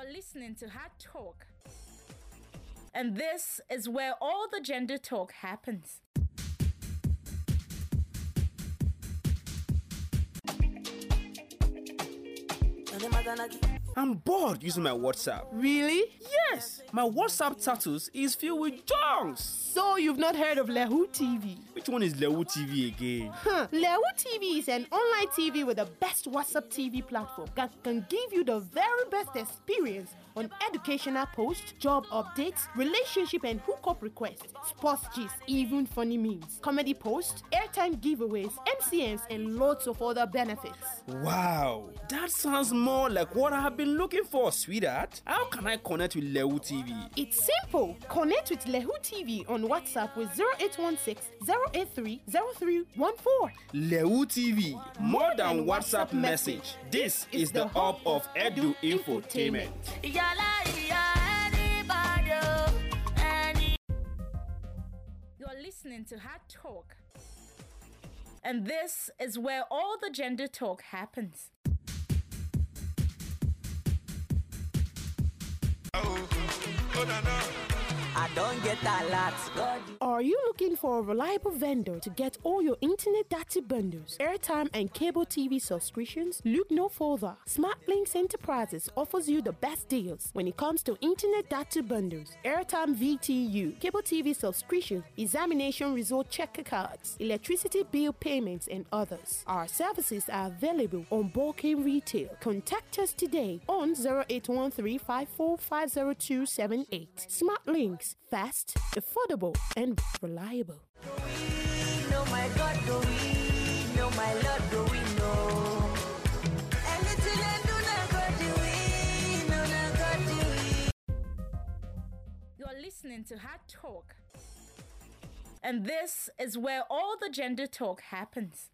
You're listening to Hard Talk. And this is where all the gender talk happens. I'm bored using my WhatsApp. Really? Yes, my WhatsApp status is filled with junks. So you've not heard of Lehu TV? Which one is Lewu TV again? Huh. Lehu TV is an online TV with the best WhatsApp TV platform that can give you the very best experience on educational posts, job updates, relationship and hookup requests, sports gist, even funny memes, comedy posts, airtime giveaways, MCNs, and lots of other benefits. Wow, that sounds more like what I have been looking for, sweetheart. How can I connect with Lehu TV? It's simple. Connect with Lehu TV on WhatsApp with 0816 083 0314. Lewu TV, more than WhatsApp message. This is the hub of Edu Infotainment. You're listening to Hard Talk. And this is where all the gender talk happens. I don't get a lot. Are you looking for a reliable vendor to get all your internet data bundles, airtime, and cable TV subscriptions? Look no further. SmartLinks Enterprises offers you the best deals when it comes to internet data bundles, airtime VTU, cable TV subscription, examination result checker cards, electricity bill payments, and others. Our services are available on bulking retail. Contact us today on 0813 545078. SmartLinks, fast, affordable, and reliable. You're listening to Hard Talk. And this is where all the gender talk happens.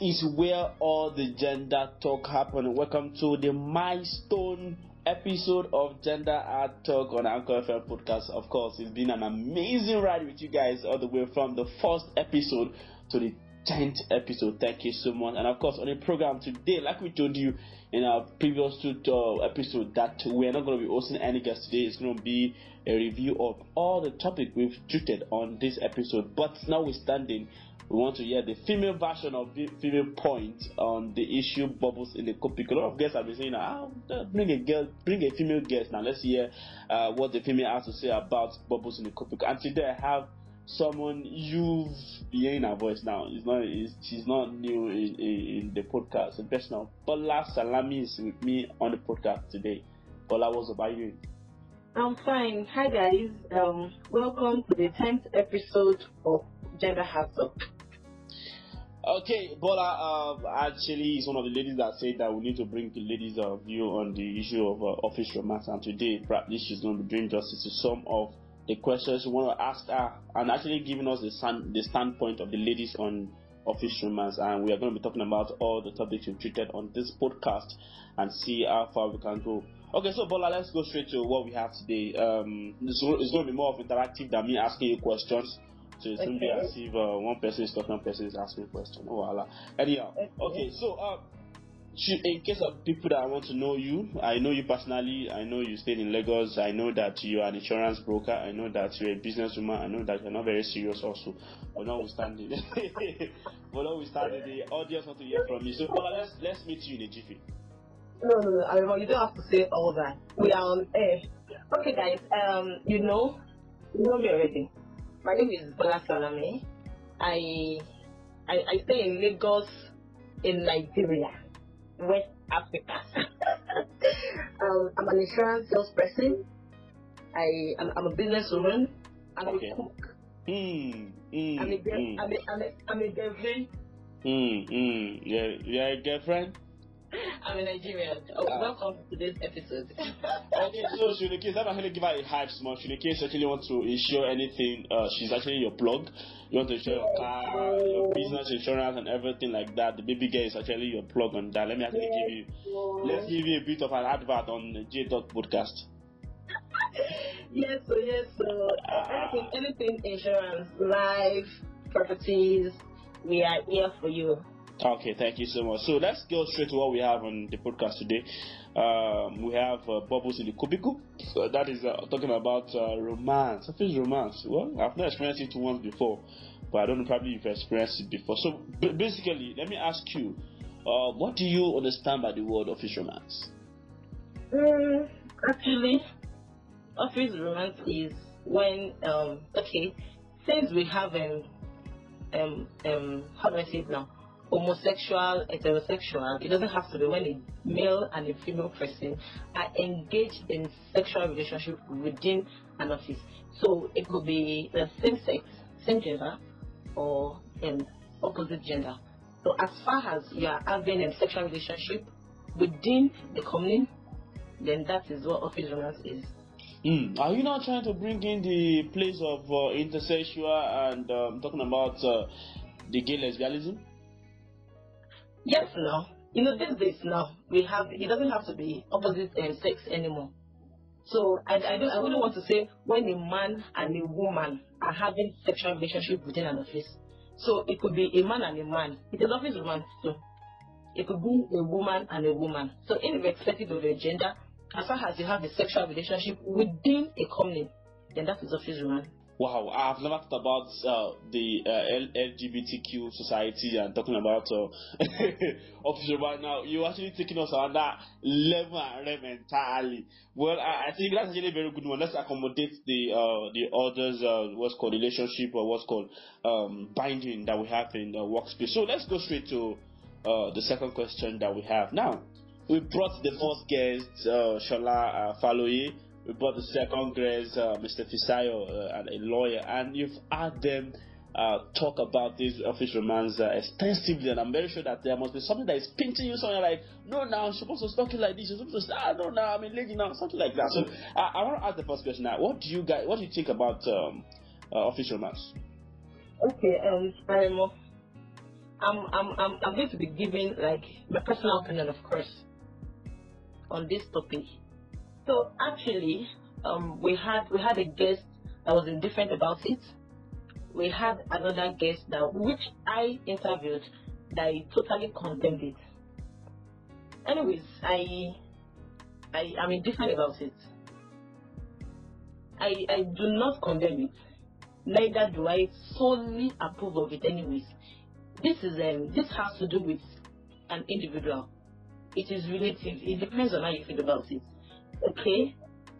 Is where all the gender talk happen. Welcome to the milestone episode of Gender Art Talk on Anchor FM podcast. Of course, it's been an amazing ride with you guys all the way from the first episode to the 10th episode. Thank you so much. And of course, on the program today, like we told you in our previous two uh, episode, that we're not going to be hosting any guests today. It's going to be a review of all the topic we've treated on this episode. But notwithstanding, we want to hear the female version of the female point on the issue bubbles in the cup. A lot of guests have been saying, ah, bring a girl, bring a female guest. Now let's hear uh, what the female has to say about bubbles in the cup. And today I have someone you've hearing her voice now. It's not, it's, she's not new in, in, in the podcast. The best now. Bola Salami is with me on the podcast today. Bola, what's about you? I'm fine. Hi guys. Um, welcome to the 10th episode of Gender Heart Talk. Okay, Bola uh, actually is one of the ladies that said that we need to bring the ladies' uh, view on the issue of uh, office romance, and today probably she's going to be doing justice to some of the questions we want to ask her, and actually giving us the, stand, the standpoint of the ladies on office romance, and we are going to be talking about all the topics we've treated on this podcast and see how far we can go. Okay, so Bola, let's go straight to what we have today. Um, it's, it's going to be more of interactive than me asking you questions. So it's going to be Okay. as if uh, one person is talking, one person is asking a question. Oh, voila. Anyhow, Okay. okay, so uh, in case of people that want to know you, I know you personally. I know you stayed in Lagos. I know that you are an insurance broker. I know that you're a businesswoman. I know that you're not very serious also. But notwithstanding, but notwithstanding, the audience want to hear from you. So Bola, let's let's meet you in a jiffy. No, no, no. I mean, you don't have to say all that. We are on air. Okay, guys. Um, you know, you know me already. My name is Bola Salami. I, I, I stay in Lagos, in Nigeria, West Africa. um, I'm an insurance salesperson. I, I'm, I'm a businesswoman. I'm Okay. a cook. Hmm. Hmm. I'm a, girl, hmm. I'm a, I'm a, I'm a girlfriend. Hmm. Hmm. Yeah. Yeah. Girlfriend. I'm a Nigerian. Oh, Ah. welcome to today's episode. okay, so Shunike, let me actually give her a hype small. Shunike actually want to insure anything. Uh, she's actually your plug. You want to insure your car, your business insurance, and everything like that. The baby girl is actually your plug on that. Let me actually give you, let's give you a bit of an advert on J Dot podcast. yes, so yes, so anything, anything insurance, life, properties, we are here for you. Okay, thank you so much. So let's go straight to what we have on the podcast today. Um, we have uh, Bubbles in the Cubicle. So that is uh, talking about uh, romance. What is romance? Well, I've not experienced it once before, but I don't know probably if you've experienced it before. So b- basically, let me ask you, uh, what do you understand by the word office romance? Mm, actually, office romance is when um okay, since we have um um um how do I say it now? Homosexual, heterosexual. It doesn't have to be when a male and a female person are engaged in sexual relationship within an office. So it could be the same sex, same gender, or um, opposite gender. So as far as you are having a sexual relationship within the company, then that is what office romance is. Hmm. Are you now trying to bring in the place of uh, intersexual and um, talking about uh, the gay lesbianism? Yes, now. You know, these days now, we have, it doesn't have to be opposite um, sex anymore. So I, I, don't, I wouldn't want to say when a man and a woman are having sexual relationship within an office. So it could be a man and a man. It is office romance too. It could be a woman and a woman. So irrespective of your gender, as far as you have a sexual relationship within a company, then that is office romance. Wow, I've never thought about uh, the uh, LGBTQ society and talking about uh, official right now. You're actually taking us on that level and entirely. Well, I, I think that's actually a very good one. Let's accommodate the uh, the others, uh, what's called relationship or what's called um, binding that we have in the workspace. So let's go straight to uh, the second question that we have now. We brought the first guest, uh, Shola uh, Faloye. We brought the second guest, uh, Mr. Fisayo, uh, and a lawyer, and you've had them uh, talk about this office romance uh, extensively, and I'm very sure that there must be something that is pinching you somewhere like, no, now I'm supposed to talk like this, you're supposed to say, ah, no, now I'm a lady now, something like that. So I, I want to ask the first question now. What do you guys, what do you think about um, uh, office romance? Okay, um, I'm, I'm, I'm, I'm going to be giving like my personal opinion, of course, on this topic. So actually, um, we had we had a guest that was indifferent about it. We had another guest that which I interviewed that I totally condemned it. Anyways, I I am indifferent about it. I I do not condemn it neither do I solely approve of it anyways. This is um this has to do with an individual. It is relative. It depends on how you feel about it. Okay?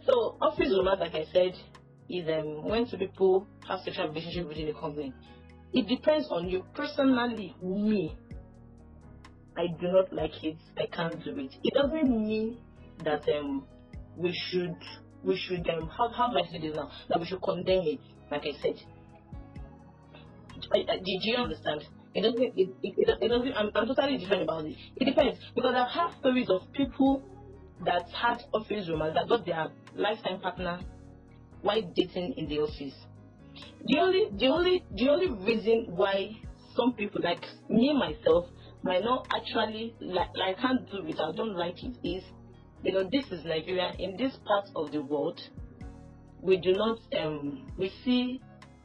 So office romance, like I said, is um when two people have sexual relationship within the company. It depends on you personally, me. I do not like it. I can't do it. It doesn't mean that um we should we should um how how do I say this now? That we should condemn it, like I said. I, I, did you understand? It doesn't. It, it, it, doesn't. I'm, I'm totally different about it. It depends because I've stories of people that had office romance that got their lifetime partner while dating in the office. The only, the only, the only reason why some people like me myself might not actually like, like can't do it. I don't like it. Is you know this is Nigeria. In this part of the world, we do not um we see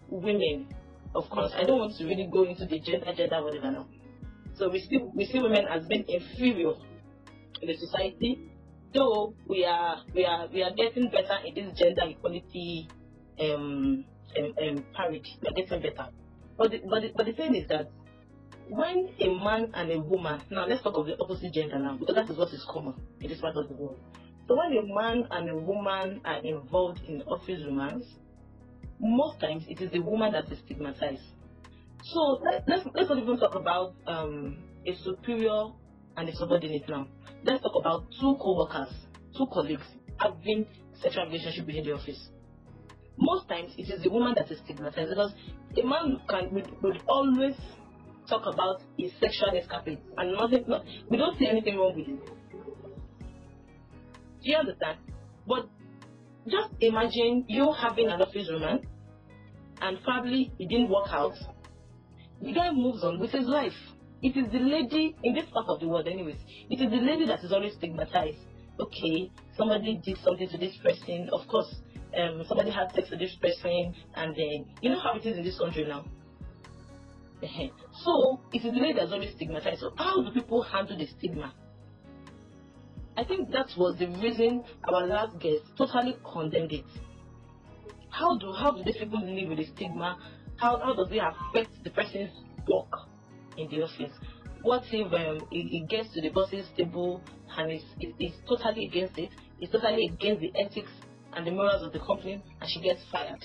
women. Of course, I don't want to really go into the gender, gender, whatever now. So we see we see women as being inferior in the society. Though we are we are we are getting better in this gender equality um, um, um parity. We are getting better. But the, but the, but the thing is that when a man and a woman now let's talk of the opposite gender now because that is what is common in this part of the world. So when a man and a woman are involved in office romance, most times it is the woman that is stigmatized. So let, let's let's not even talk about um, a superior and a subordinate now. Let's talk about two co-workers, two colleagues having sexual relationship within the office. Most times it is the woman that is stigmatized because a man can would, would always talk about his sexual escapades and nothing. No, we don't see anything wrong with it. Do you understand? But just imagine you having an office romance and probably it didn't work out. The guy moves on with his life. It is the lady in this part of the world, anyways. It is the lady that is always stigmatized. Okay, somebody did something to this person. Of course, um, somebody had sex with this person, and then you know how it is in this country now. So it is the lady that's always stigmatized. So how do people handle the stigma? I think that was the reason our last guest totally condemned it. How do how do these people live with the stigma? How how does it affect the person's work in the office? What if um, it, it gets to the boss's table and it's, it, it's totally against it? It's totally against the ethics and the morals of the company, and she gets fired.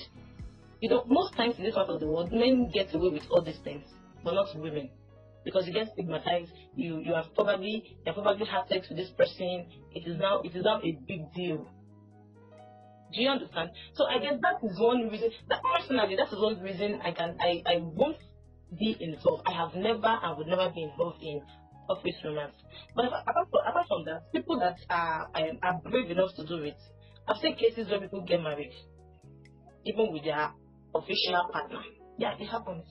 You know, most times in this part of the world, men get away with all these things, but not women because you get stigmatized. You you have probably you have probably had sex with this person. It is now it is now a big deal. Do you understand? So I guess that is one reason. That personally, that is one reason I can I I won't be involved. I have never I would never be involved in office romance. But apart from, apart from that, people that are are are brave enough to do it. I've seen cases where people get married, even with their official partner. Yeah, it happens.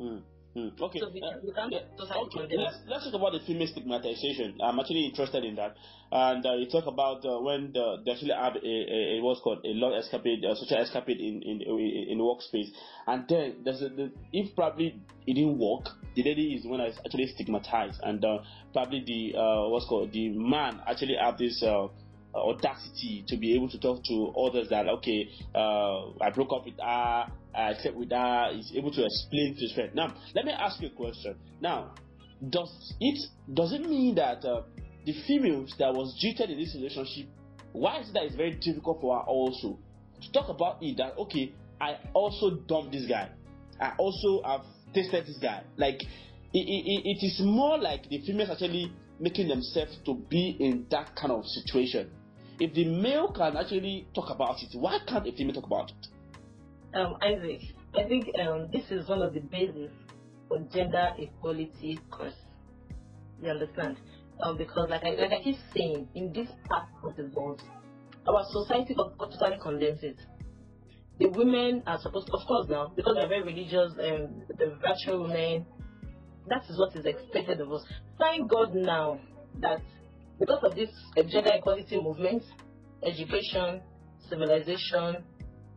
Mm, mm. Okay. So we uh, can, we can yeah. Okay, let's, let's talk about the female stigmatization. I'm actually interested in that. And uh, you talk about uh, when the, they actually have a, a, a what's called a long escapade, a social escapade in in in, in the workspace, and then there's a, the, if probably it didn't work, the lady is one that's actually stigmatized, and uh, probably the uh, what's called the man actually have this. Uh, audacity to be able to talk to others that okay uh, I broke up with her I slept with her is able to explain to his friend. Now let me ask you a question. Now does it does it mean that uh, the females that was cheated in this relationship why is it that it's very difficult for her also to talk about it that okay I also dumped this guy I also have tasted this guy? Like it, it, it is more like the females actually making themselves to be in that kind of situation if the male can actually talk about it why can't a female talk about it um, Isaac, I think um, this is one of the bases for gender equality course. You understand? Um, because like I, like I keep saying, in this part of the world, our society totally condemns it. The women are supposed, to, of course, now because they're very religious, um, the virtual women. That is what is expected of us. Thank God now that because of this uh, gender equality movement, education, civilization,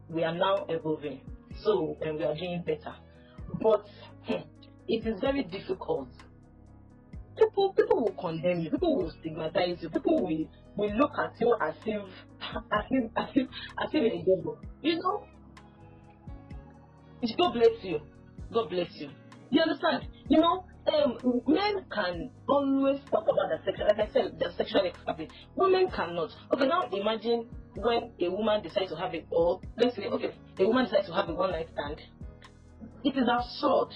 we are now evolving. So and we are doing better. But hmm, it is very difficult. People people will condemn you, people will stigmatize you, people will, will look at you as if as if as if as if a devil. You know? God bless you. God bless you. You understand? You know, um, men can always talk about their sexual, like I said, their sexual expertise. Women cannot. Okay, now imagine when a woman decides to have it, or let's say, okay, a woman decides to have a one night stand. It is absurd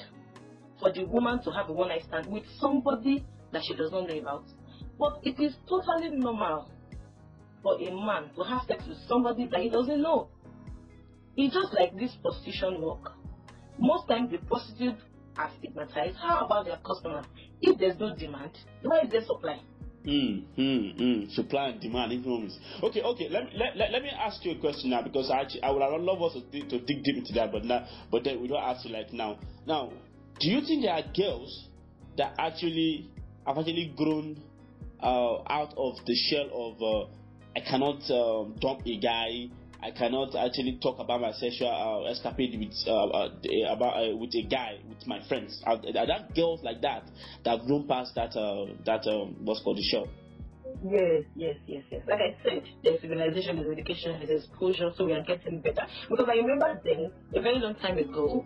for the woman to have a one night stand with somebody that she does not know about. But it is totally normal for a man to have sex with somebody that he doesn't know. It's just like this prostitution work. Most times the prostitutes are stigmatized. How about their customers? If there's no demand, why is there supply? Mm, mm, mm. Supply and demand economics. Okay, okay. Let me let, let, let me ask you a question now because I actually, I would love us to, dig- to dig deep into that, but now but then we don't ask you like now. Now, do you think there are girls that actually have actually grown uh, out of the shell of uh, I cannot um, dump a guy. I cannot actually talk about my sexual uh, escapade with uh, uh, about uh, with a guy with my friends. Are, are there girls like that that grown past that uh, that um, what's called the show. Yes, yes, yes, yes. Like I said, there's civilization, there's education, there's exposure, so we are getting better. Because I remember then, a very long time ago,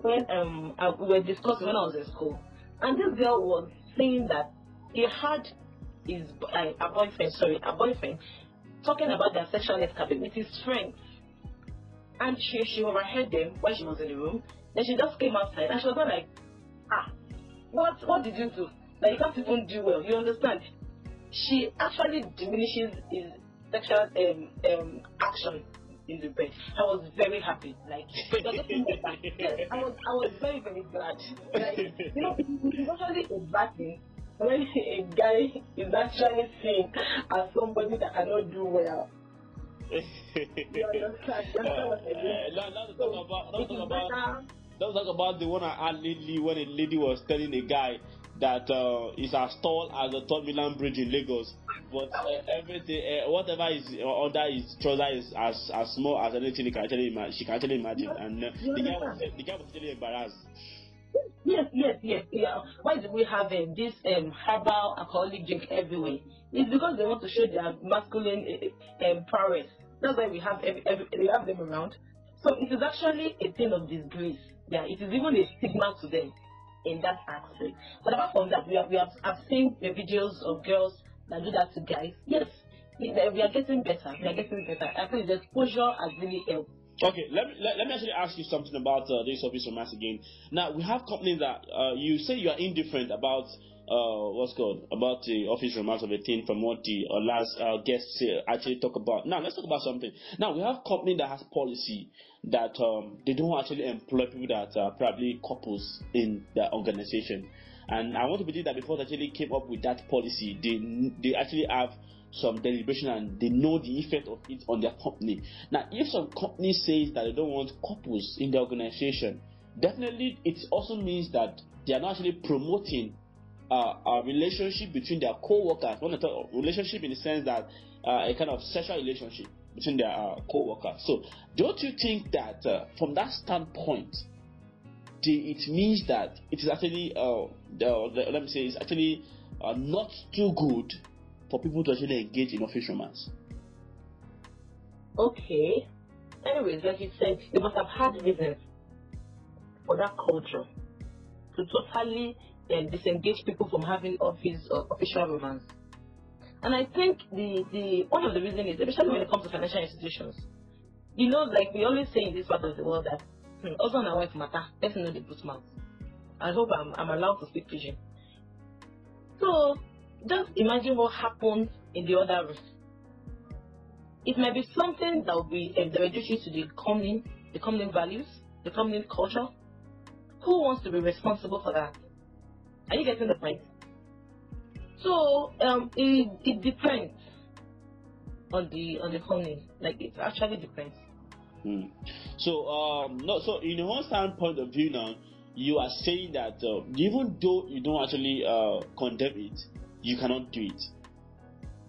when um I, we were discussing when I was in school, and this girl was saying that he had his uh, a boyfriend, sorry, a boyfriend, talking about their sexual escapade with his friends, and she she overheard them while she was in the room. Then she just came outside and she was not like, ah, what what did you do? Like you can't even do well. You understand? She actually diminishes his sexual um, um, action in the bed. I was very happy. Like. Yes, I was I was very very glad. Like you know, it, it is actually a bad thing when a guy is actually seen as somebody that cannot do well. You understand? You understand what I mean? Uh, now, now So, talk about, now it to is talk about. Let's talk about the one I had lately when a lady was telling a guy that uh, is as tall as the Third Mainland Bridge in Lagos, but uh, everything, uh, whatever is uh, under his trouser is as as small as anything he can actually imagine. She can actually imagine, and uh, the guy was the guy was actually embarrassed. Yes, yes, yes. Yeah. Why do we have um, this um, herbal alcoholic drink everywhere? It's because they want to show their masculine uh, um, prowess. That's why we have every, every, we have them around. So it is actually a thing of disgrace. Yeah, it is even a stigma to them in that aspect. But apart from that, we have we have I've seen the videos of girls that do that to guys. Yes, we are getting better. We are getting better. I think the exposure has really helped. Okay, let me let, let me actually ask you something about uh, this office romance again. Now we have companies that uh, you say you are indifferent about uh, what's called about the office romance of a thing from what the uh, last uh, guests uh, actually talk about. Now let's talk about something. Now we have company that has policy that um, they don't actually employ people that are probably couples in their organization. And I want to believe that before they actually came up with that policy, they they actually have some deliberation and they know the effect of it on their company. Now, if some company says that they don't want couples in the organization, definitely it also means that they are not actually promoting uh, a relationship between their co-workers. I talk relationship in the sense that uh, a kind of sexual relationship between their uh, co-workers. So, don't you think that uh, from that standpoint, the, it means that it is actually, uh, the, the, let me say, it's actually uh, not too good for people to actually engage in office romance. Okay. Anyways, like you said, they must have had reasons for that culture to totally um, disengage people from having office or official romance. And I think the, the one of the reasons is, especially when it comes to financial institutions, you know, like we always say in this part of the world that hmm, husband and wife matter, let's know the mouth. I hope I'm, I'm allowed to speak pidgin. So, just imagine what happens in the other room it might be something that will be um, to the company, the company values, the company culture. Who wants to be responsible for that? Are you getting the point? So um, it, it depends on the on the company. Like it actually depends. Hmm. So, um, no, so in one standpoint of view now, you are saying that uh, even though you don't actually uh, condemn it, you cannot do it.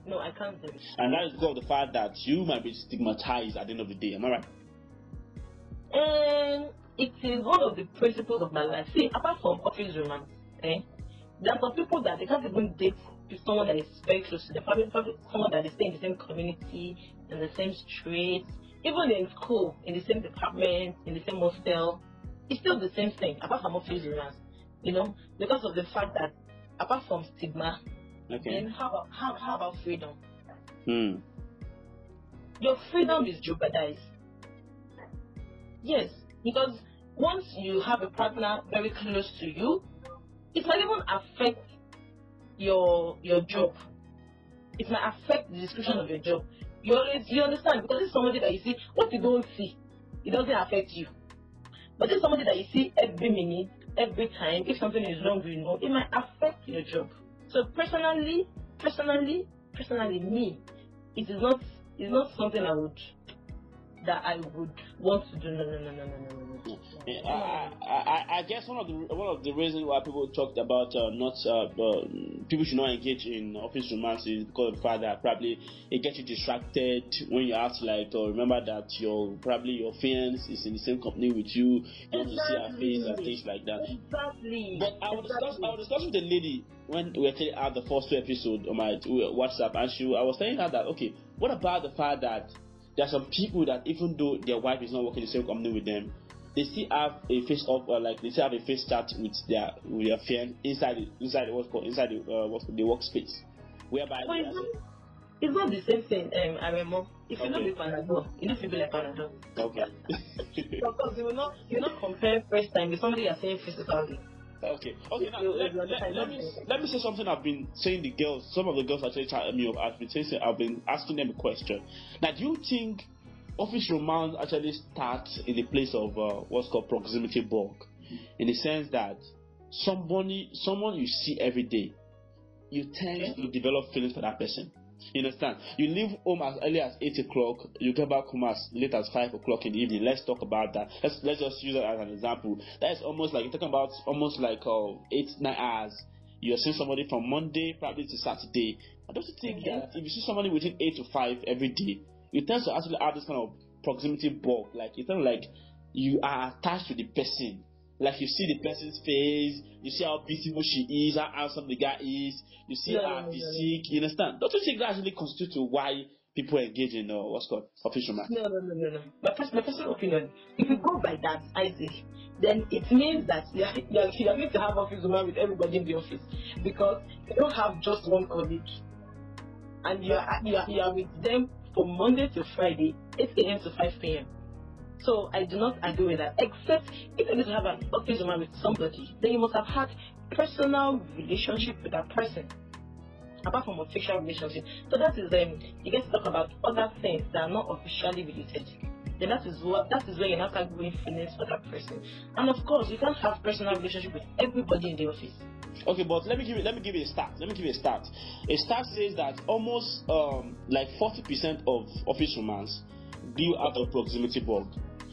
No, I can't do it. And that is because of the fact that you might be stigmatized at the end of the day. Am I right? And it is one of the principles of my life. See, apart from office romance, eh, there are some people that they can't even date someone that is very close to them. Probably, probably someone that they in the same community, in the same street, even in school, in the same department, in the same hostel. It's still the same thing, apart from office romance. You know, because of the fact that apart from stigma, Okay. then how about how, how about freedom? Hmm. your freedom is jeopardized. Yes, because once you have a partner very close to you, it might even affect your your job. It might affect the description of your job. You always you understand because it's somebody that you see what you don't see, it doesn't affect you. But it's somebody that you see every minute, every time. If something is wrong, you know it might affect your job. So personally, personally, personally, me, it is not it's not something I would that I would want to do. No, no, no, no, no, no, no. Yeah, I, I, I- guess one of the one of the reasons why people talked about uh, not uh, uh, people should not engage in office romance is because of the fact that probably it gets you distracted when you have to like uh, remember that your probably your fiance is in the same company with you. You want to see her face and things like that. Exactly. But I will discuss. I will discuss with the lady when we actually had the first two episodes on my WhatsApp, and she, I was telling her that okay, what about the fact that there are some people that even though their wife is not working in the same company with them, they still have a face off or like they still have a face chat with their with their friend inside the, inside the, what's called inside the uh, the workspace, whereby they it's not, it's not the same thing, um, I remember. If you Okay. know the Panadol, you need to be like Panadol. okay. Of course, you will not, you will not compare first time with somebody you're saying physically. Okay. Okay. Now, let, let, let me let me say something. I've been saying the girls. Some of the girls actually chatted me up. I've been saying. I've been asking them a question. Now, do you think office romance actually starts in the place of uh, what's called proximity bug, in the sense that somebody, someone you see every day, you tend to develop feelings for that person. You understand? You leave home as early as eight o'clock. You get back home as late as five o'clock in the evening. Let's talk about that. Let's let's just use that as an example. That is almost like you're talking about almost like uh, eight nine hours. You're seeing somebody from Monday probably to Saturday. I don't you think that if you see somebody within eight to five every day, you tend to actually have this kind of proximity bug. Like it's of like you are attached to the person. Like you see the person's face, you see how beautiful she is, how handsome the guy is, you see No, her no. physique. You understand? Don't you think that actually constitutes why people engage in uh, what's called official romance? No, no, no, no, no. My, pers- my personal opinion, if you go by that, Isaac, then it means that you are, you are, you are going to have office woman with everybody in the office because you don't have just one colleague. And you are, you are, you are with them from Monday to Friday, 8 a.m. to 5 p.m. So I do not agree with that. Except if you're going to have an woman with somebody, then you must have had personal relationship with that person apart from official relationship. So that is um you get to talk about other things that are not officially related. Then that is what that is where you now start growing feelings for that person. And of course you can't have personal relationship with everybody in the office. Okay, but let me give you let me give you a stat. Let me give you a stat. A stat says that almost um, like forty percent of office romance deal out of proximity bug.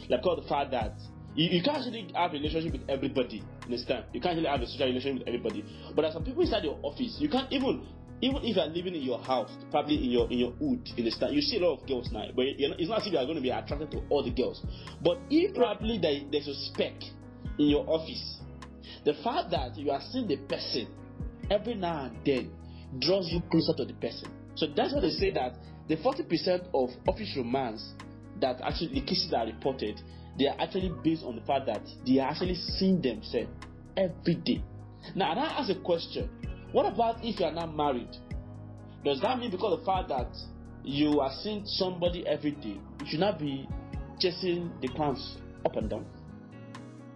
Like all the fact that you, you can't actually have a relationship with everybody. Understand? You can't really have a social relationship with everybody. But there's some people inside your office. You can't even even if you are living in your house, probably in your in your hood, you understand? You see a lot of girls now, but it's not as if you are going to be attracted to all the girls. But if probably there, there's a speck in your office, the fact that you are seeing the person every now and then draws you closer to the person. So that's why they say that the 40% of office romance that actually the cases that are reported, they are actually based on the fact that they are actually seeing themselves every day. Now, and I ask a question: What about if you are not married? Does that mean because of the fact that you are seeing somebody every day, you should not be chasing the clowns up and down?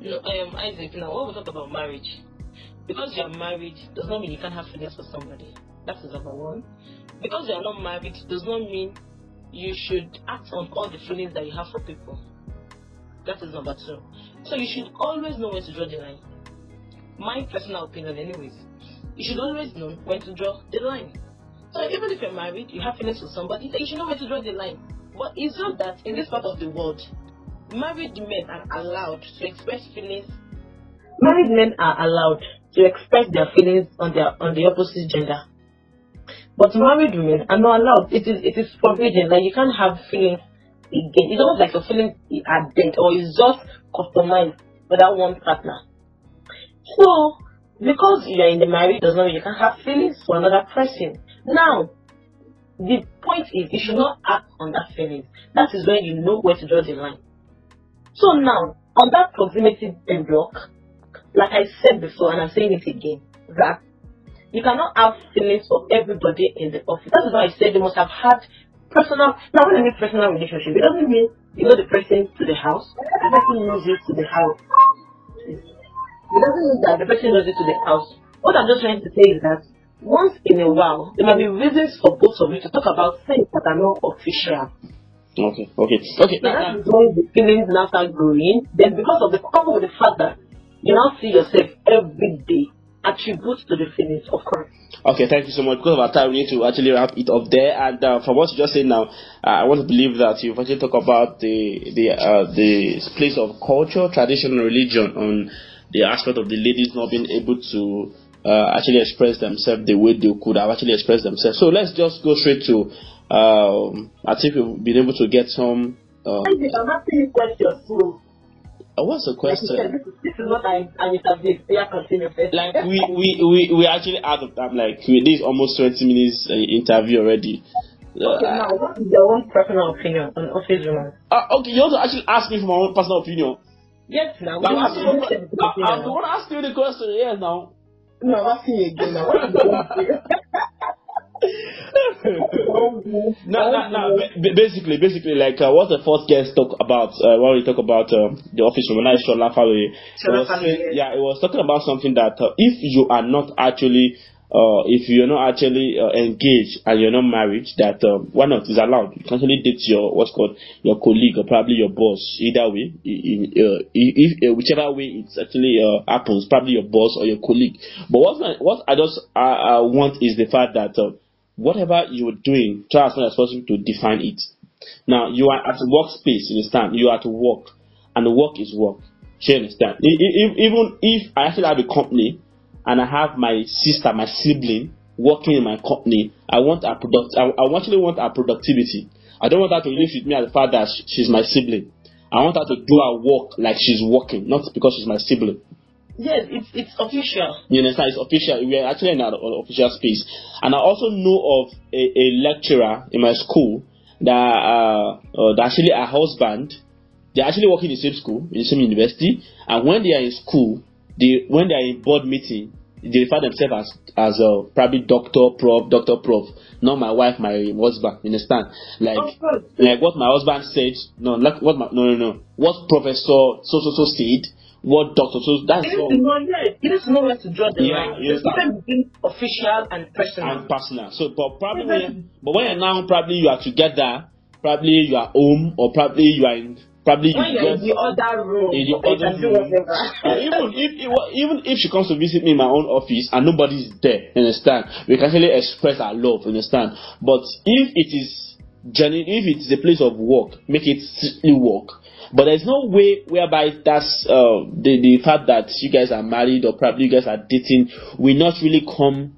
You know, um Isaac, now when we talk about marriage, because you are married does not mean you can't have feelings for somebody. That is number one. Because you are not married does not mean you should act on all the feelings that you have for people. That is number two. So you should always know when to draw the line. My personal opinion, anyways. You should always know when to draw the line. So even if you're married, you have feelings for somebody, you should know when to draw the line. But it's not that in this part of the world, married men are allowed to express feelings. Married men are allowed to express their feelings on their on the opposite gender. But married women are not allowed. It is it is forbidden. Like you can't have feelings again. It's almost like your feelings are dead or it's just customized for that one partner. So because you are in the marriage does not mean you can have feelings for another person. Now the point is you should not act on that feeling. That is when you know where to draw the line. So now, on that proximity block, like I said before, and I'm saying it again, that you cannot have feelings for everybody in the office. That is why I said they must have had personal. Now, when I mean personal relationship, it doesn't mean you know the person to the house. The person knows you to the house. It doesn't mean that the person knows you to the house. What I'm just trying to say is that once in a while, there might be reasons for both of you to talk about things that are not official. Okay, okay, okay. So Now, that when the feelings now start growing. Then because of the couple with the fact that you now see yourself every day, attribute to the feelings, of course. Okay, thank you so much. Because of our time, we need to actually wrap it up there. And uh, from what you just said now, uh, I want to believe that you've actually talked about the the uh, the place of culture, tradition, and religion on the aspect of the ladies not being able to uh, actually express themselves the way they could have actually expressed themselves. So let's just go straight to. Um, I think we've been able to get some. Uh, I'm asking questions. Uh, what's the Like question? this is, this is what I I interview. Yeah, continue first. Like we we we we actually out of time. Like we, this is almost twenty minutes uh, interview already. Uh, Okay, now what is your own personal opinion on office romance? Uh, okay, you want to actually ask me for my own personal opinion. Yes, now. I'm, you asking have to you- the I- opinion I'm the now. one asking you the question. Yes, now. No, I'm asking you again now. What is your own opinion? No, no, no. ba- ba- Basically, basically, like uh, what the first guest talk about uh, when we talk about um, the office room, and Shola family. It Shola was family, saying- yes. yeah, it was talking about something that uh, if you are not actually uh, if you're not actually uh, engaged and you're not married, that um, one of is allowed. You can actually date your what's called your colleague or probably your boss. Either way, i- i- uh, if, uh, whichever way it actually uh, happens, probably your boss or your colleague. But what I, what I just uh, uh, want is the fact that uh, whatever you're doing, try as much as possible to define it. Now you are at a workspace, you understand? You are at work, and work is work. Do you understand? Even if I actually have a company and I have my sister, my sibling working in my company, I want a product. I, I actually want her productivity. I don't want her to live with me as the fact that she's my sibling. I want her to do her work like she's working, not because she's my sibling. Yes, it's it's official. You understand? It's official. We are actually in an official space. And I also know of a, a lecturer in my school that uh, uh, that actually a husband. They're actually working in the same school, in the same university. And when they are in school, they when they are in board meeting, they refer themselves as as uh, probably doctor, prof, doctor, prof. Not my wife, my husband. You understand? Like like what my husband said. No, like what my no no no. What professor so so so said. What doctor so that's You all. need to know, yes, you need to know where to draw the Yeah, line. yes, difference between official and personal. and personal. So, but probably, when, but when you're now, probably you are together, probably you are home, or probably you are in, probably you when you're in the other room, In the other room. Uh, even if even if she comes to visit me in my own office and nobody is there, you understand? We can actually express our love, you understand? But if it is genuine, if it is a place of work, make it work. But there's no way whereby that's uh, the the fact that you guys are married or probably you guys are dating will not really come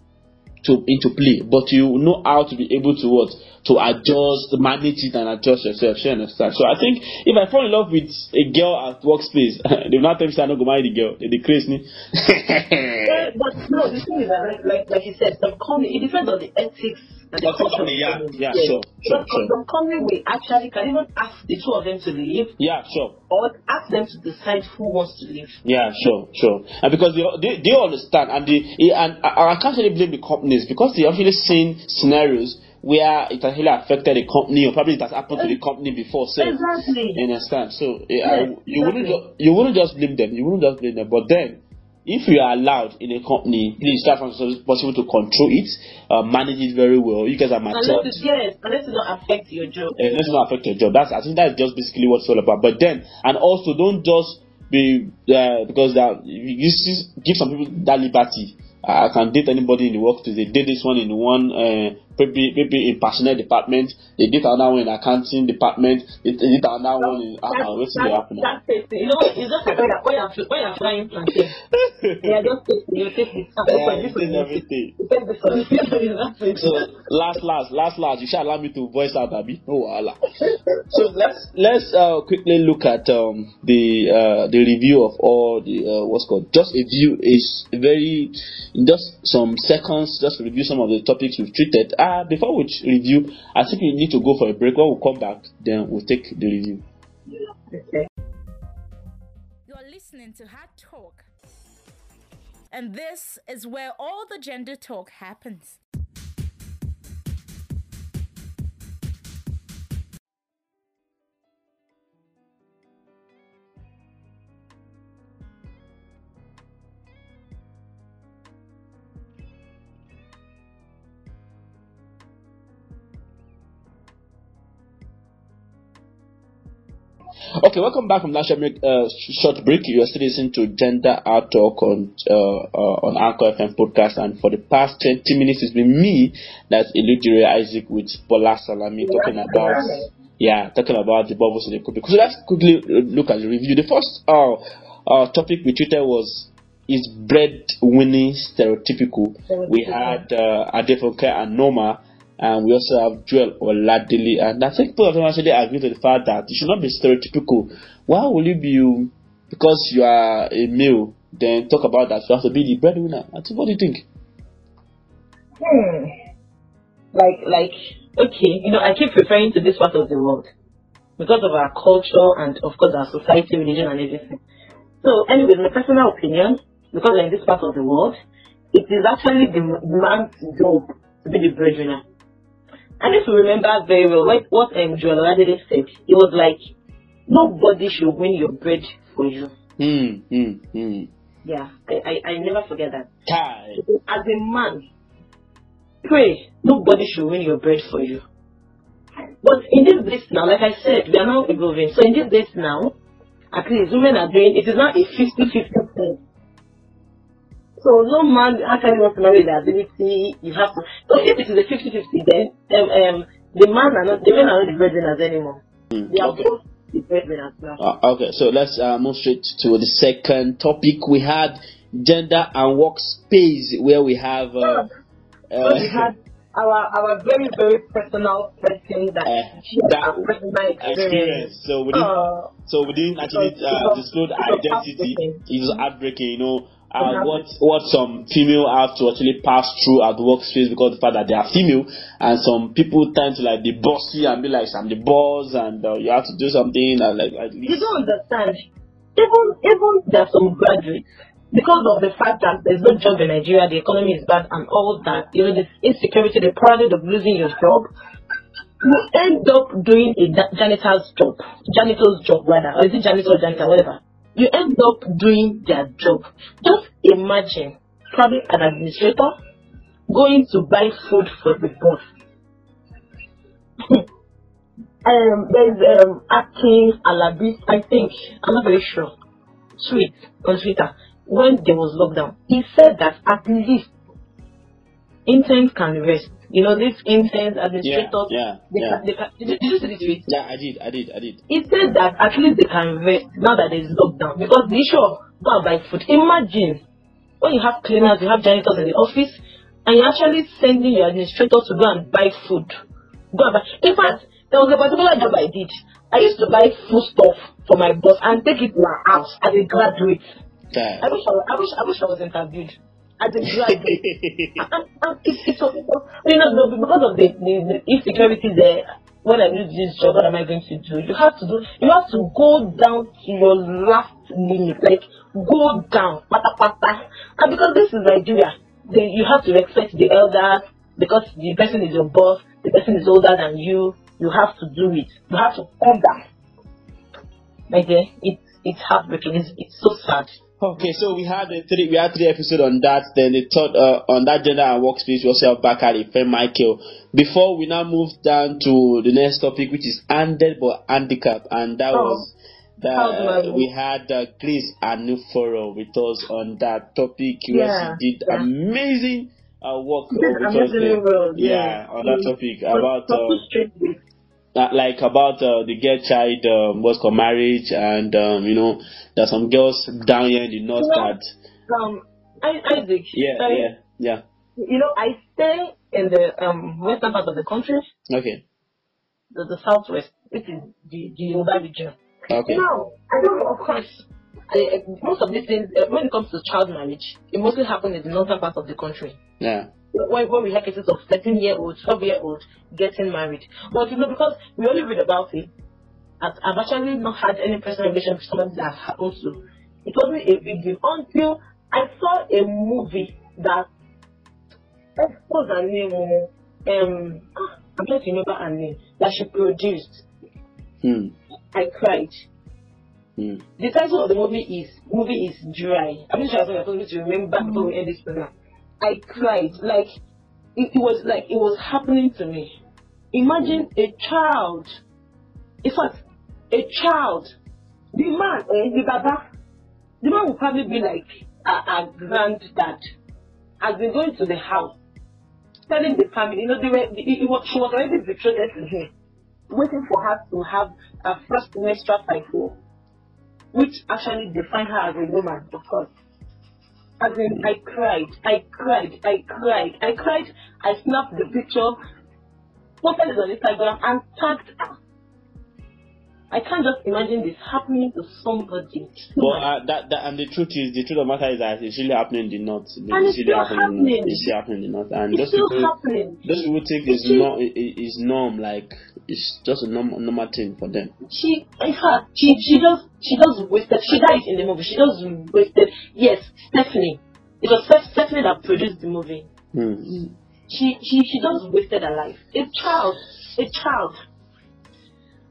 to into play, but you know how to be able to what to adjust, manage it, and adjust yourself. You understand? So I think if I fall in love with a girl at workspace, they will not tell me say I not go marry the girl. They decrease me. Yeah, but no, the thing is that, like, like, like you said, some company, it depends on the ethics. and the Of course, culture the yeah, company. yeah, Yes. sure, sure, sure. Some company will actually can even ask the two of them to leave, yeah, sure. or ask them to decide who wants to leave. Yeah, sure, sure. And because they they, they understand, and they and I, I can't really blame the companies because they actually seen scenarios where it actually affected the company or probably it has happened to the company before. So Exactly. You understand? So eh, Yes, I, you wouldn't ju- you wouldn't just blame them. You wouldn't just blame them. But then, if you are allowed in a company, please try as possible to control it, uh, manage it very well. You guys are Unless mature. it, yes, unless it not affect your job. Uh, let's not affect your job. That's I think that's just basically what it's all about. But then, and also don't just be uh, because that you give some people that liberty. I can date anybody in the workplace. They did this one in one uh, maybe maybe in personnel department. They did another one in accounting department. They, did another one in uh, uh, what's the happen? That's it. You know, it's just like when you're, when you're, flying plantain. Yeah, just take, you take it. Yeah, everything. You take this one. It. So last, last, last, last. You should allow me to voice out, Abby. No wahala. So let's let's uh, quickly look at um, the uh, the review of all the uh, what's called just a view is very in just some seconds just review some of the topics we've treated. Uh, before we review, I think we need to go for a break. When we come back, then we'll take the review. You're listening to Hard Talk. And this is where all the gender talk happens. Okay, welcome back from that short break. Uh, short break. You are still listening to Gender Art Talk on uh, uh, on Anchor FM podcast, and for the past twenty minutes, it's been me, that's Eludire Isaac with Bola Salami talking about yeah, talking about the bubbles in the cookie. So let's quickly look at the review. The first uh, uh topic we treated was is bread winning stereotypical. We had uh, Adefonke and Noma. And we also have Joel Oladili, and I think both of them actually agree to the fact that it should not be stereotypical. Why will you be, because you are a male, then talk about that you have to be the breadwinner? I think, what do you think? Hmm. Like, like, okay, you know, I keep referring to this part of the world because of our culture and, of course, our society, religion, and everything. So, anyway, my personal opinion, because in this part of the world, it is actually the man's job to be the breadwinner. And if you remember very well what, what um, Joel Oladide said, it was like, nobody should win your bread for you. Hmm, hmm, hmm. Yeah, I, I, I never forget that. As a man, pray nobody should win your bread for you. But in this days now, like I said, we are now evolving. So in these days now, at least women are doing it is now a 50-50 thing. So no man actually wants to marry the ability. You have to. So if it is a 50-50, then um, um, the man are not the men are not the breadwinners anymore. They are okay. both the breadwinners now. Uh, okay, so let's uh, move straight to the second topic. We had gender and workspace, where we have. Uh, So we had our our very very personal person that Uh, that personal experience. experience. So we didn't, Uh, so we didn't actually uh, disclose identity. It was heartbreaking, you know. It Uh, what what some female have to actually pass through at the workspace because of the fact that they are female, and some people tend to like be bossy and be like, "I'm the boss," and uh, you have to do something and like at you don't understand. Even even there are some graduates because of the fact that there's no job in Nigeria, the economy is bad and all that. You know, this insecurity, the pride of losing your job. You end up doing a janitor's job, janitor's job rather, or is it janitor or janitor, whatever. You end up doing their job. Just imagine, probably an administrator going to buy food for the boss. um, there's um, Akin Alabi's, I think, I'm not very sure, Sweet on Twitter when there was lockdown. He said that at least interns can rest. You know, these interns, Yeah, administrators, yeah, they yeah. Can, they can, did, you- see the tweet? Yeah, I did, I did, I did. He said that at least they can rest now that there's lockdown because the issue of go and buy food. Imagine when you have cleaners, you have janitors in the office, and you're actually sending your administrator to go and buy food. Go and buy. In fact, there was a particular job I did. I used to buy food stuff for my boss and take it to my house as a graduate. Yeah. I wish I, I wish I wish I was interviewed as a graduate. and, it you know, because of the, the, the insecurity there, when I do this job, what am I going to do? You have to do, you have to go down to your last limit, like go down, pata pata. And because this is Nigeria, then you have to respect the elders because the person is your boss, the person is older than you. You have to do it. You have to come down. My dear, it's it's heartbreaking. It's, it's so sad. Okay, so we had the three we had three episodes on that. Then the third uh, on that gender and workspace we also have Bakari, Fair Michael. Before we now move down to the next topic, which is handed but handicap, and that Oh. was that How do I uh, we had uh, Chris Anuforo with us on that topic. Yeah, did yeah. amazing uh, work with us amazingly yeah, yeah. on that topic But- about. Uh, too straight with- uh, like about uh, the girl child um, what's called marriage and um, you know there's some girls down here in the north You know, that um, I, Isaac. yeah sorry, yeah yeah You know, I stay in the um western part of the country, okay the, the southwest, which is the, the Yoruba region. okay Now, I don't know, of course, I, I- most of these things, uh, when it comes to child marriage, it mostly happens in the northern part of the country. yeah When, when we have cases of 13 year old, 12 year old getting married. But you know, because we only read about it, I've, actually not had any personal relation with somebody that happened to. It wasn't a big deal until I saw a movie that what's her name? Um, ah, I'm trying to remember her name that she produced. hmm. I cried. Hmm. The title of the movie is movie is dry. I'm not sure if you're supposed to remember before we end this program. I cried like it, it was like it was happening to me. Imagine a child. In fact, a child. The man, eh, the baba, the man will probably be like a, a granddad. Has been going to the house, telling the family, you know, they were, it, was, she was already betrothed to him, waiting for her to have a first menstrual cycle which actually define her as a woman, of course. As in, I cried, I cried, I cried, I cried, I snapped the picture, posted it on Instagram, and tagged her. I can't just imagine this happening to somebody. but uh, that, that and the truth is the truth of the matter is that it's really happening in the north it's really still happening in the north. happening. it's still happening in the north and it's those still people happening. those people think it's not it, it- it's norm like it's just a normal normal thing for them She, in fact, she, she just, she just wasted, she died in the movie, she just wasted, yes, Stephanie. It was Steph- Stephanie that produced the movie. hmm. She, she, she just wasted her life. A child, a child.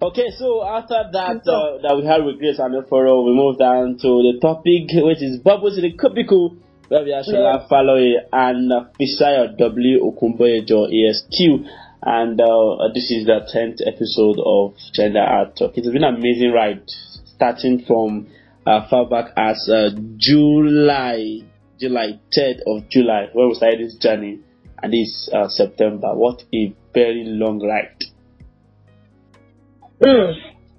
Okay, so after that uh, that we had with Grace and Foro, we moved on to the topic which is bubbles in the cubicle, Baby Ashola Faloye and uh, Fisayo W. Okumboyejo ESQ. And uh, this is the 10th episode of Gender Art Talk. It's been an amazing ride, starting from uh, far back as uh, July, July 3rd of July, where we started this journey, and this uh, September. What a very long ride. Mm.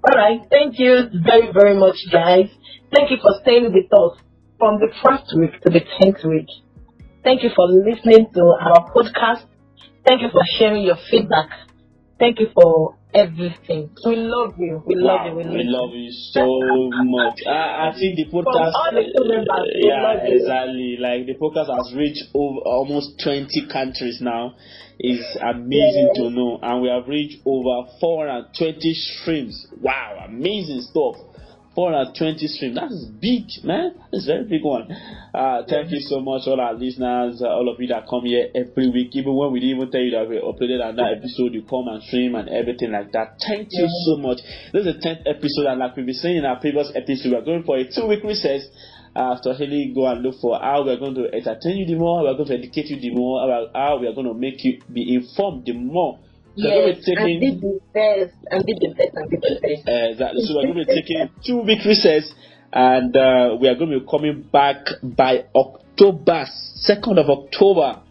All right. Thank you very, very much, guys. Thank you for staying with us from the first week to the tenth week. Thank you for listening to our podcast. Thank you for sharing your feedback. Thank you for everything. We love you. We love Wow, you. We, we love you so much. I, I think the podcast, all the crew members, we yeah, love you. exactly. Like the podcast has reached over almost 20 countries now. It's amazing to know, and we have reached over 420 streams. Wow, amazing stuff. 420 streams. That is big, man. That's a very big one. Uh, thank you so much, all our listeners, uh, all of you that come here every week. Even when we didn't even tell you that we uploaded another episode, you come and stream and everything like that. Thank you so much. This is the 10th episode, and like we've been saying in our previous episode, we're going for a two week recess. Uh, to really go and look for how we're going to entertain you the more, we're going to educate you the more, about how we are going to make you be informed the more. So we're going to Yes, be and taking did the best, and did the best, and did the best. uh, exactly. So we're going to be taking two week recess, and uh, we are going to be coming back by October second of October.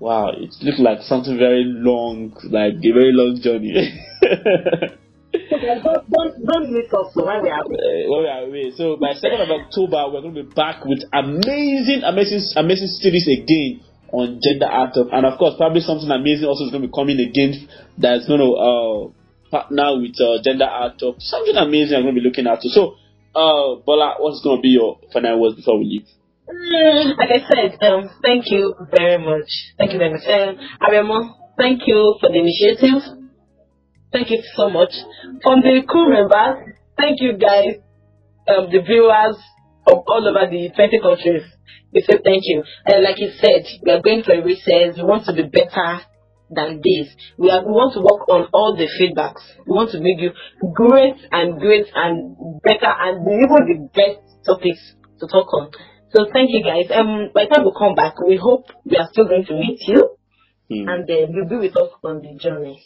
Wow, it looks like something very long, like a very long journey. Okay, don't, don't, don't miss us when we are Uh, when we are away. So by second of October, we're going to be back with amazing, amazing, amazing series again on gender art Talk. and of course, probably something amazing also is going to be coming again that's going to uh, partner with uh, gender art Talk. Something amazing I'm going to be looking at. So, uh, Bola, what's going to be your final words before we leave? Mm, like I said, um, thank you very much. Thank you very much. Um, Aremo, thank you for the initiative. Thank you so much. From the crew members, thank you guys, um, the viewers from all over the 20 countries. We say thank you. And like you said, we are going for a recess. We want to be better than this. We, are, we want to work on all the feedbacks. We want to make you great and great and better and deliver the best topics to talk on. So thank you guys. Um, by the time we come back, we hope we are still going to meet you Hmm. and uh, you'll be with us on the journey.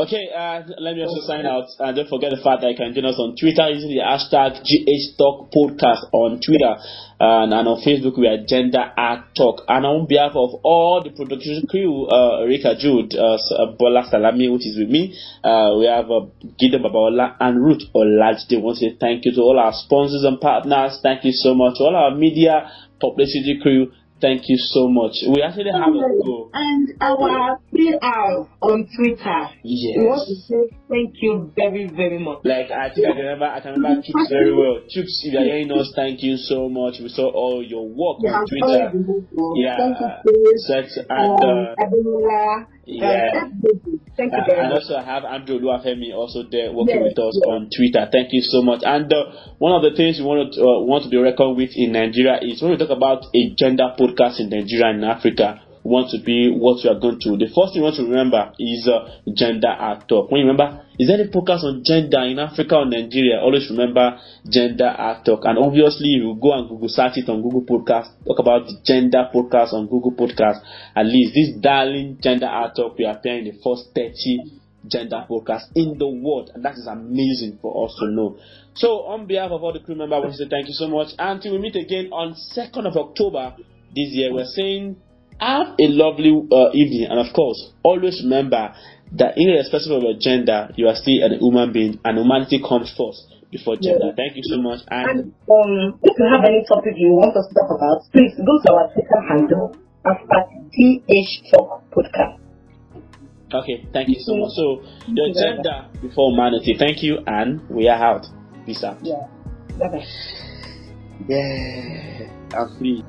Okay, uh, let me also sign out. And don't forget the fact that you can join us on Twitter using the hashtag GH Talk Podcast on Twitter. And, and on Facebook, we are Gender Art Talk. And on behalf of all the production crew, uh, Rika Jude, uh, uh, Bola Salami, which is with me, uh, we have uh, Gideon Babaola and Ruth Olajide. Want to say thank you to all our sponsors and partners. Thank you so much. To all our media publicity crew. Thank you so much. We actually have a goal. And our PR on Twitter. Yes. We want to say thank you very, very much. Like I think I can remember I can remember Chooks very well. Chooks, if you're hearing us, thank you so much. We saw all your work on Twitter. Yeah, such and uh, yeah. Thank you very and much. also I have Andrew Luafemi also there working Yes, with us yes. on Twitter. Thank you so much. And uh, one of the things we want to uh, want to be reckoned with in Nigeria is when we talk about a gender podcast in Nigeria and Africa. Want to be what you are going to. The first thing you want to remember is uh, gender at talk. When you remember, is there any podcast on gender in Africa or Nigeria? Always remember gender at talk. And obviously, you go and Google search it on Google Podcast. Talk about the gender podcast on Google Podcast. At least this darling gender at talk will appear in the first 30 gender podcast in the world, and that is amazing for us to know. So, on behalf of all the crew members, I want to say thank you so much. Until we meet again on 2nd of October this year, we're saying have a lovely uh, evening, and of course, always remember that irrespective of your gender, you are still a human being, and humanity comes first before gender. Thank you so much, and And um, if you have any topic you want us to talk about, please go to our Twitter handle at TH Talk Podcast. okay, thank you so much. So, your gender before humanity. Thank you, and we are out. Peace out. Yeah. Bye bye. Yeah, I'm free.